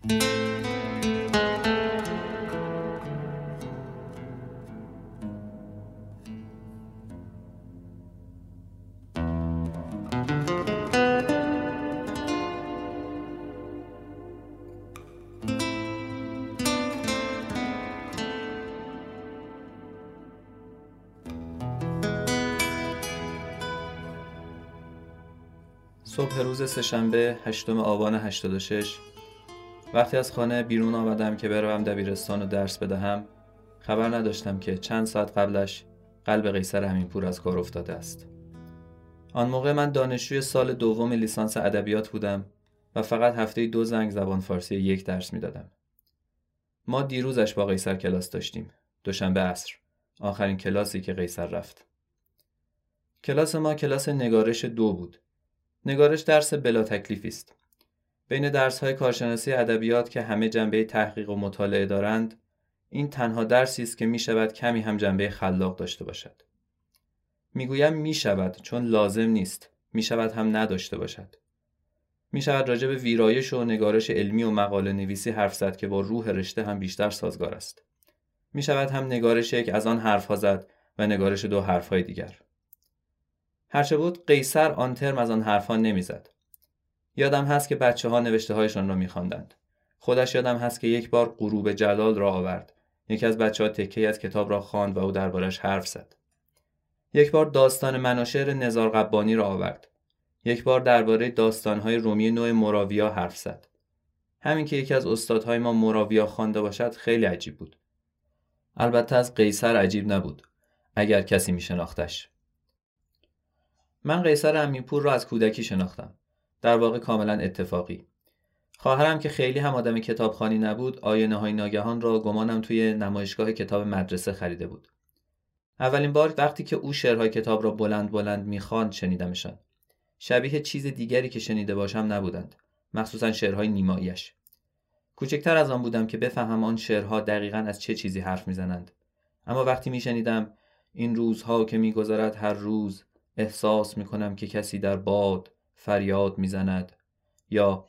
صبح روز سهشنبه هشتم آبان 86 وقتی از خانه بیرون آمدم که بروم دبیرستان و درس بدهم خبر نداشتم که چند ساعت قبلش قلب قیصر همینپور از کار افتاده است. آن موقع من دانشجوی سال دوم لیسانس ادبیات بودم و فقط هفته دو زنگ زبان فارسی یک درس می‌دادم. ما دیروزش با قیصر کلاس داشتیم. دوشنبه عصر آخرین کلاسی که قیصر رفت. کلاس ما کلاس نگارش دو بود. نگارش درس بلا تکلیفی است. بین درس های کارشناسی ادبیات که همه جنبه تحقیق و مطالعه دارند، این تنها درسی است که می شود کمی هم جنبه خلاق داشته باشد. می‌گویم می شود چون لازم نیست، می شود هم نداشته باشد. می شود راجع به ویرایش و نگارش علمی و مقاله نویسی حرف زد که با روح رشته هم بیشتر سازگار است. می شود هم نگارش یک از آن حرف زد و نگارش دو حرف های دیگر. هرچه بود قیصر آن ترم از آن حرفها نمی‌زد. یادم هست که بچه ها نوشته هایشان را میخواندند. خودش یادم هست که یک بار غروب جلال را آورد. یکی از بچه ها تکه از کتاب را خواند و او دربارش حرف زد. یک بار داستان مناشر نزار قبانی را آورد. یک بار درباره داستانهای رومی نوع مراویا حرف زد. همین که یکی از استادهای ما مراویا خوانده باشد خیلی عجیب بود. البته از قیصر عجیب نبود. اگر کسی می شناختش. من قیصر امیرپور را از کودکی شناختم. در واقع کاملا اتفاقی. خواهرم که خیلی هم آدم کتابخانی نبود، آینه های ناگهان را گمانم توی نمایشگاه کتاب مدرسه خریده بود. اولین بار وقتی که او شعرهای کتاب را بلند بلند می‌خواند شنیدمشان. شبیه چیز دیگری که شنیده باشم نبودند. مخصوصا شعرهای نیماییش. کوچکتر از آن بودم که بفهمم آن شعرها دقیقا از چه چیزی حرف می‌زنند. اما وقتی میشنیدم این روزها که میگذرد هر روز احساس می کنم که کسی در باد فریاد می‌زند. یا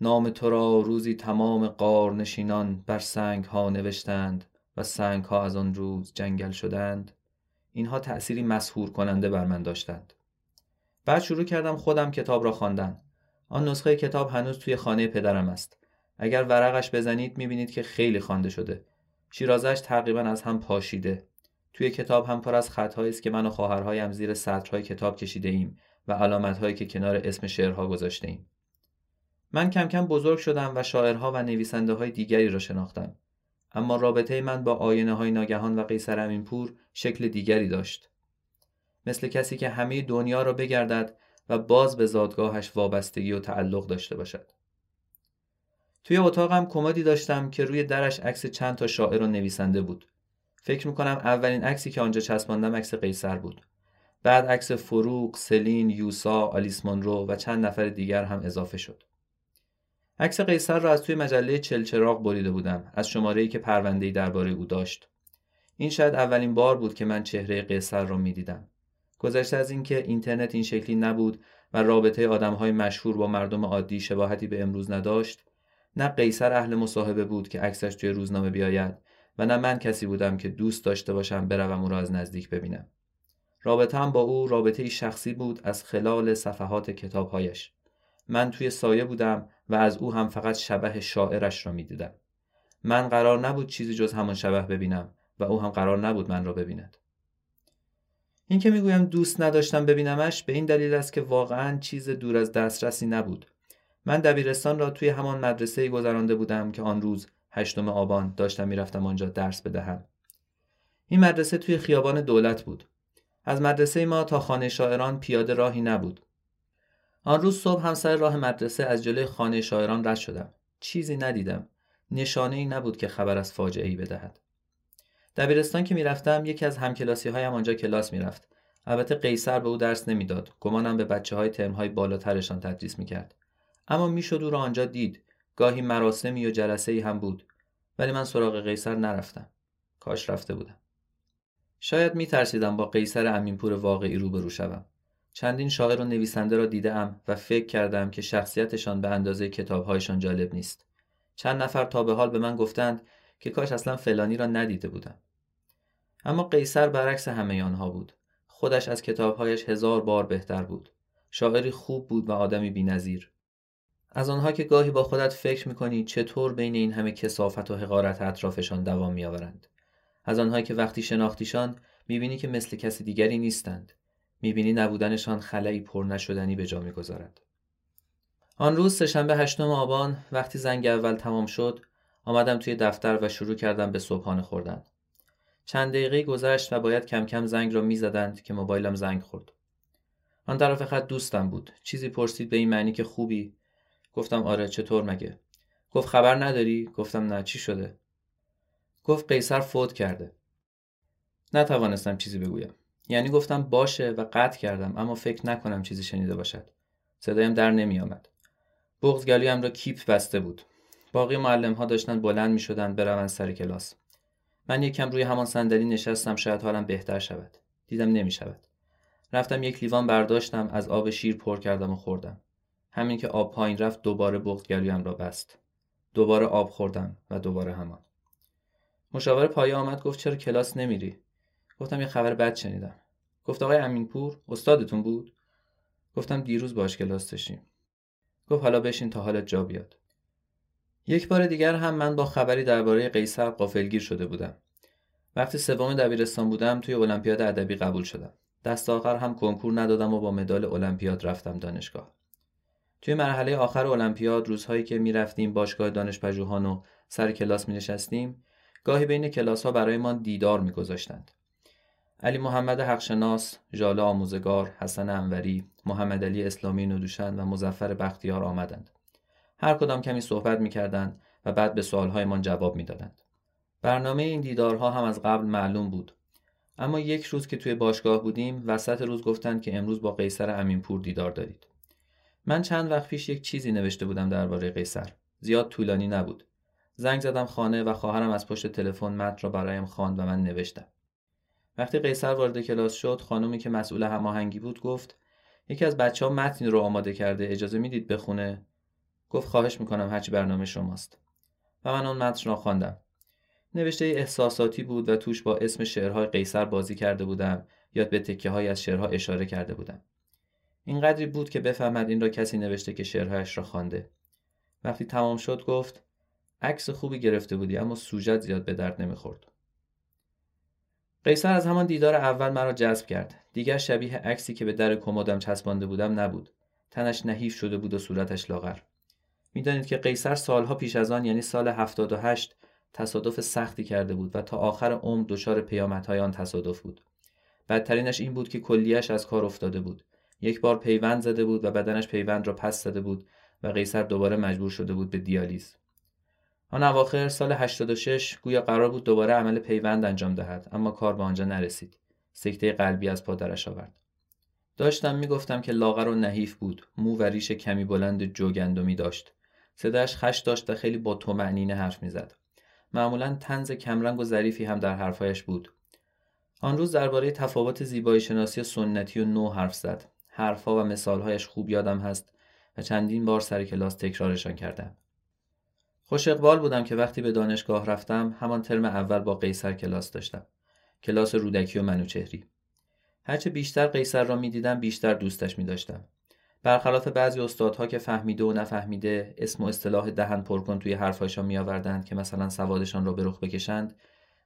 نام تو را روزی تمام قار نشینان بر سنگ ها نوشتند و سنگ ها از آن روز جنگل شدند. اینها تأثیری مسهور کننده بر من داشتند. بعد شروع کردم خودم کتاب را خواندن. آن نسخه کتاب هنوز توی خانه پدرم است. اگر ورقش بزنید می‌بینید که خیلی خوانده شده. شیرازش تقریبا از هم پاشیده. توی کتاب هم پر از خطهایی است که من و خواهرهایم زیر سطرهای کتاب کشیده ایم. و علامتهایی که کنار اسم شعرها گذاشته ایم. من کم کم بزرگ شدم و شاعرها و نویسنده های دیگری را شناختم. اما رابطه من با آینه های ناگهان و قیصر امینپور شکل دیگری داشت. مثل کسی که همه دنیا را بگردد و باز به زادگاهش وابستگی و تعلق داشته باشد. توی اتاقم کمدی داشتم که روی درش عکس چند تا شاعر و نویسنده بود. فکر می‌کنم اولین عکسی که آنجا چسباندم عکس قیصر بود بعد عکس فروغ، سلین، یوسا، آلیس مونرو و چند نفر دیگر هم اضافه شد. عکس قیصر را از توی مجله چلچراغ بریده بودم از شماره‌ای که پرونده‌ای درباره او داشت. این شاید اولین بار بود که من چهره قیصر را می‌دیدم. گذشته از اینکه اینترنت این شکلی نبود و رابطه آدمهای مشهور با مردم عادی شباهتی به امروز نداشت، نه قیصر اهل مصاحبه بود که عکسش توی روزنامه بیاید و نه من کسی بودم که دوست داشته باشم بروم او را از نزدیک ببینم. رابطه هم با او رابطه شخصی بود از خلال صفحات کتابهایش. من توی سایه بودم و از او هم فقط شبه شاعرش را می دیدم. من قرار نبود چیزی جز همان شبه ببینم و او هم قرار نبود من را ببیند. این که می‌گویم دوست نداشتم ببینمش به این دلیل است که واقعا چیز دور از دسترسی نبود. من دبیرستان را توی همان مدرسه گذرانده بودم که آن روز هشتم آبان داشتم می‌رفتم آنجا درس بدهم این مدرسه توی خیابان دولت بود از مدرسه ما تا خانه شاعران پیاده راهی نبود. آن روز صبح هم سر راه مدرسه از جلوی خانه شاعران رد شدم. چیزی ندیدم. نشانه ای نبود که خبر از فاجعه ای بدهد. دبیرستان که می‌رفتم یکی از همکلاسی هایم آنجا کلاس می‌رفت. البته قیصر به او درس نمی‌داد. گمانم به بچه های ترم های بالاترشان تدریس می‌کرد. اما می‌شد او را آنجا دید. گاهی مراسمی و جلسه ای هم بود. ولی من سراغ قیصر نرفتم. کاش رفته بودم. شاید می ترسیدم با قیصر امینپور واقعی روبرو شوم. چندین شاعر و نویسنده را دیدم و فکر کردم که شخصیتشان به اندازه کتابهایشان جالب نیست. چند نفر تا به حال به من گفتند که کاش اصلا فلانی را ندیده بودم. اما قیصر برعکس همه آنها بود. خودش از کتابهایش هزار بار بهتر بود. شاعری خوب بود و آدمی بینظیر. از آنها که گاهی با خودت فکر می‌کنی چطور بین این همه کسافت و حقارت اطرافشان دوام میآورند. از آنهایی که وقتی شناختیشان می‌بینی که مثل کسی دیگری نیستند. می‌بینی نبودنشان خلایی پر نشدنی به جا می‌گذارد. آن روز سهشنبه هشتم آبان وقتی زنگ اول تمام شد آمدم توی دفتر و شروع کردم به صبحانه خوردن. چند دقیقه گذشت و باید کم کم زنگ را می‌زدند که موبایلم زنگ خورد. آن طرف خط دوستم بود. چیزی پرسید به این معنی که خوبی؟ گفتم آره چطور مگه؟ گفت خبر نداری؟ گفتم نه چی شده؟ گفت قیصر فوت کرده. نتوانستم چیزی بگویم. یعنی گفتم باشه و قطع کردم اما فکر نکنم چیزی شنیده باشد. صدایم در نمی آمد بغز گلویم را کیپ بسته بود. باقی معلم ها داشتن بلند می شدن بروند سر کلاس. من یکم روی همان صندلی نشستم شاید حالم بهتر شود. دیدم نمی شود رفتم یک لیوان برداشتم از آب شیر پر کردم و خوردم. همین که آب پایین رفت دوباره بغض گلویم را بست. دوباره آب خوردم و دوباره همان. مشاور پایه آمد گفت چرا کلاس نمیری؟ گفتم یه خبر بد شنیدم. گفت آقای امینپور استادتون بود؟ گفتم دیروز باش کلاس داشتیم. گفت حالا بشین تا حالت جا بیاد. یک بار دیگر هم من با خبری درباره قیصر قافلگیر شده بودم. وقتی سوم دبیرستان بودم توی المپیاد ادبی قبول شدم. دست آخر هم کنکور ندادم و با مدال المپیاد رفتم دانشگاه. توی مرحله آخر المپیاد روزهایی که می‌رفتیم باشگاه دانشپژوهان و سر کلاس می نشستیم گاهی بین کلاس ها برایمان دیدار میگذاشتند علی محمد حقشناس، ژاله آموزگار، حسن انوری، محمد علی اسلامی ندوشن و مزفر بختیار آمدند. هر کدام کمی صحبت می‌کردند و بعد به سوالهایمان جواب می‌دادند. برنامه این دیدارها هم از قبل معلوم بود. اما یک روز که توی باشگاه بودیم وسط روز گفتند که امروز با قیصر امینپور دیدار دارید. من چند وقت پیش یک چیزی نوشته بودم درباره قیصر. زیاد طولانی نبود. زنگ زدم خانه و خواهرم از پشت تلفن متن را برایم خواند و من نوشتم. وقتی قیصر وارد کلاس شد خانومی که مسئول هماهنگی بود گفت یکی از بچه ها متنی رو آماده کرده اجازه می‌دید بخونه؟ گفت خواهش می‌کنم هرچی برنامه شماست. و من اون متن را خواندم. نوشته احساساتی بود و توش با اسم شعرهای قیصر بازی کرده بودم یاد به تکه های از شعرها اشاره کرده بودم. اینقدری بود که بفهمد این را کسی نوشته که شعرهایش را خوانده. وقتی تمام شد گفت عکس خوبی گرفته بودی اما سوژت زیاد به درد نمی‌خورد. قیصر از همان دیدار اول مرا جذب کرد. دیگر شبیه عکسی که به در کمدم چسبانده بودم نبود. تنش نحیف شده بود و صورتش لاغر. می‌دانید که قیصر سالها پیش از آن یعنی سال 78 تصادف سختی کرده بود و تا آخر عمر دچار پیامدهای آن تصادف بود. بدترینش این بود که کلیش از کار افتاده بود. یک بار پیوند زده بود و بدنش پیوند را پس زده بود و قیصر دوباره مجبور شده بود به دیالیز. آن اواخر سال 86 گویا قرار بود دوباره عمل پیوند انجام دهد اما کار به آنجا نرسید. سکته قلبی از پادرش آورد. داشتم می‌گفتم که لاغر و نحیف بود. مو و ریش کمی بلند جوگندمی داشت. صداش خش داشت و خیلی با تو معنینه حرف می‌زد. معمولا تنز کمرنگ و ظریفی هم در حرفایش بود. آن روز درباره تفاوت زیبایی شناسی سنتی و نو حرف زد. حرفها و مثالهایش خوب یادم هست و چندین بار سر کلاس تکرارشان کردم. خوش اقبال بودم که وقتی به دانشگاه رفتم همان ترم اول با قیصر کلاس داشتم. کلاس رودکی و منوچهری. هرچه بیشتر قیصر را می‌دیدم بیشتر دوستش می داشتم. برخلاف بعضی استادها که فهمیده و نفهمیده اسم و اصطلاح دهن پرکن توی حرفهایشان می آوردند که مثلا سوادشان را به رخ بکشند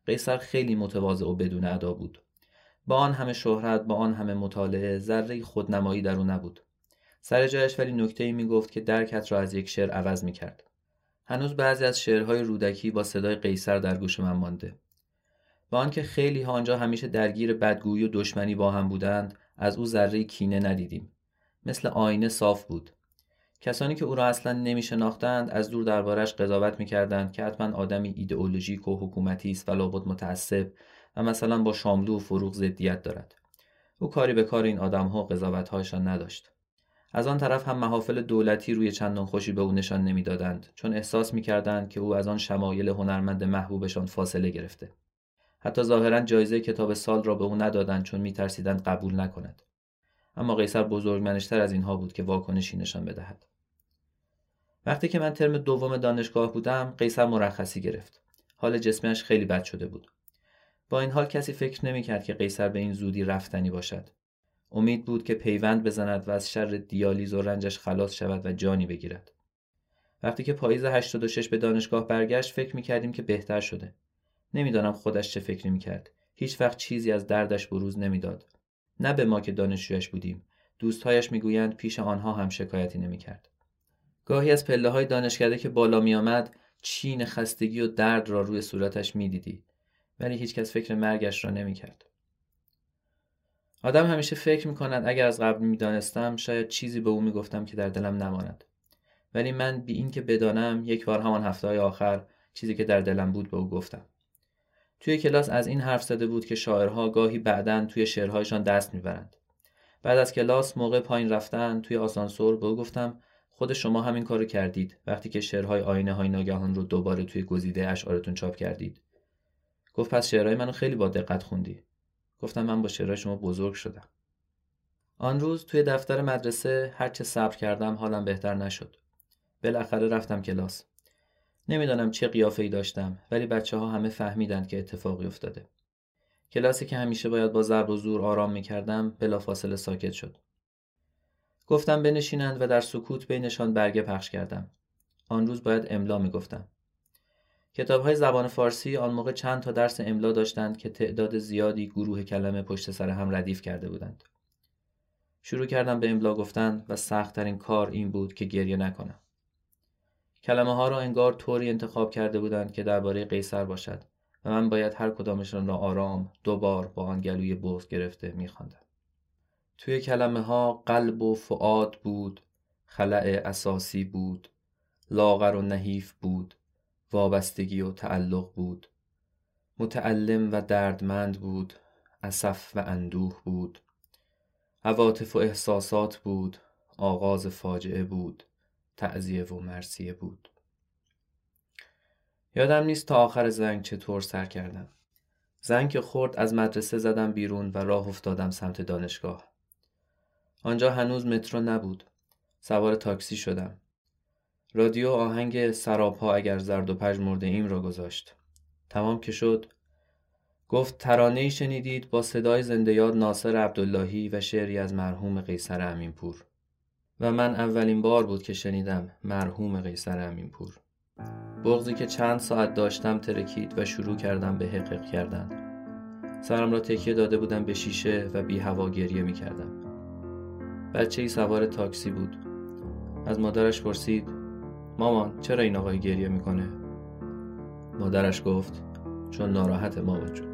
قیصر خیلی متواضع و بدون ادا بود. با آن همه شهرت با آن همه مطالعه ذره خودنمایی در او نبود. سر جایش ولی نکته ای می گفت که درکت را از یک شعر عوض می کرد هنوز بعضی از شعرهای رودکی با صدای قیصر در گوش من مانده. با آنکه خیلی ها آنجا همیشه درگیر بدگویی و دشمنی با هم بودند از او ذره کینه ندیدیم. مثل آینه صاف بود. کسانی که او را اصلا نمی شناختند از دور دربارش قضاوت می کردند که حتما آدمی ایدئولوژیک و حکومتی است و لابد متعصب و مثلا با شاملو و فروغ ضدیت دارد. او کاری به کار این آدمها و قضاوتهایشان نداشت. از آن طرف هم محافل دولتی روی چندان خوشی به او نشان نمی‌دادند چون احساس می‌کردند که او از آن شمایل هنرمند محبوبشان فاصله گرفته. حتی ظاهرا جایزه کتاب سال را به او ندادند چون میترسیدند قبول نکند. اما قیصر بزرگمنشتر از اینها بود که واکنشی نشان بدهد. وقتی که من ترم دوم دانشگاه بودم قیصر مرخصی گرفت. حال جسمش خیلی بد شده بود. با این حال کسی فکر نمی‌کرد که قیصر به این زودی رفتنی باشد. امید بود که پیوند بزند و از شر دیالیز و رنجش خلاص شود و جانی بگیرد. وقتی که پاییز 86 به دانشگاه برگشت فکر می‌کردیم که بهتر شده. نمی‌دانم خودش چه فکری می‌کرد. هیچ وقت چیزی از دردش بروز نمی‌داد. نه به ما که دانشجویش بودیم. دوستهایش می‌گویند پیش آنها هم شکایتی نمی‌کرد. گاهی از پله های دانشکده که بالا میآمد چین خستگی و درد را روی صورتش می‌دیدی. ولی هیچکس فکر مرگش را نمی‌کرد. آدم همیشه فکر می‌کند اگر از قبل می‌دانستم شاید چیزی به او می‌گفتم که در دلم نماند. ولی من بی این که بدانم یک بار همان هفته های آخر چیزی که در دلم بود به او گفتم. توی کلاس از این حرف زده بود که شاعرها گاهی بعدا توی شعرهایشان دست می‌برند. بعد از کلاس موقع پایین رفتن توی آسانسور به او گفتم خود شما همین کارو کردید. وقتی که شعرهای آینه های ناگهان رو دوباره توی گزیده اشعارتون چاپ کردید. گفت پس شعرهای منو خیلی با دقت خوندی. گفتم من با شعرهای شما بزرگ شدم. آن روز توی دفتر مدرسه هرچه صبر کردم حالم بهتر نشد. بالاخره رفتم کلاس. نمی‌دانم چه قیافه ای داشتم ولی بچه ها همه فهمیدند که اتفاقی افتاده. کلاسی که همیشه باید با ضرب و زور آرام می‌کردم بلافاصله ساکت شد. گفتم بنشینند و در سکوت بینشان برگه پخش کردم. آن روز باید املا می‌گفتم. کتاب های زبان فارسی آن موقع چند تا درس املا داشتند که تعداد زیادی گروه کلمه پشت سر هم ردیف کرده بودند. شروع کردم به املا گفتن و سختترین کار این بود که گریه نکنم. کلمه ها را انگار طوری انتخاب کرده بودند که درباره قیصر باشد و من باید هر کدامشان را آرام دوبار با آن گلوی بغض گرفته میخواندم. توی کلمه ها قلب و فعاد بود خلع اساسی بود لاغر و نحیف بود. وابستگی و تعلق بود. متعلم و دردمند بود اسف و اندوه بود. عواطف و احساسات بود آغاز فاجعه بود تعذیه و مرسیه بود. یادم نیست تا آخر زنگ چطور سر کردم. زنگ که خورد از مدرسه زدم بیرون و راه افتادم سمت دانشگاه. آنجا هنوز مترو نبود. سوار تاکسی شدم. رادیو آهنگ سرابها اگر زرد و پژمرده ایم را گذاشت. تمام که شد. گفت ترانه شنیدید با صدای زنده یاد ناصر عبداللهی و شعری از مرحوم قیصر امینپور. و من اولین بار بود که شنیدم مرحوم قیصر امینپور. بغزی که چند ساعت داشتم ترکید و شروع کردم به حقق کردن. سرم را تکیه داده بودم به شیشه و بی هوا گریه می کردم بچه ای سوار تاکسی بود. از مادرش پرسید مامان چرا این آقای گریه می‌کنه؟ مادرش گفت چون ناراحت ما بود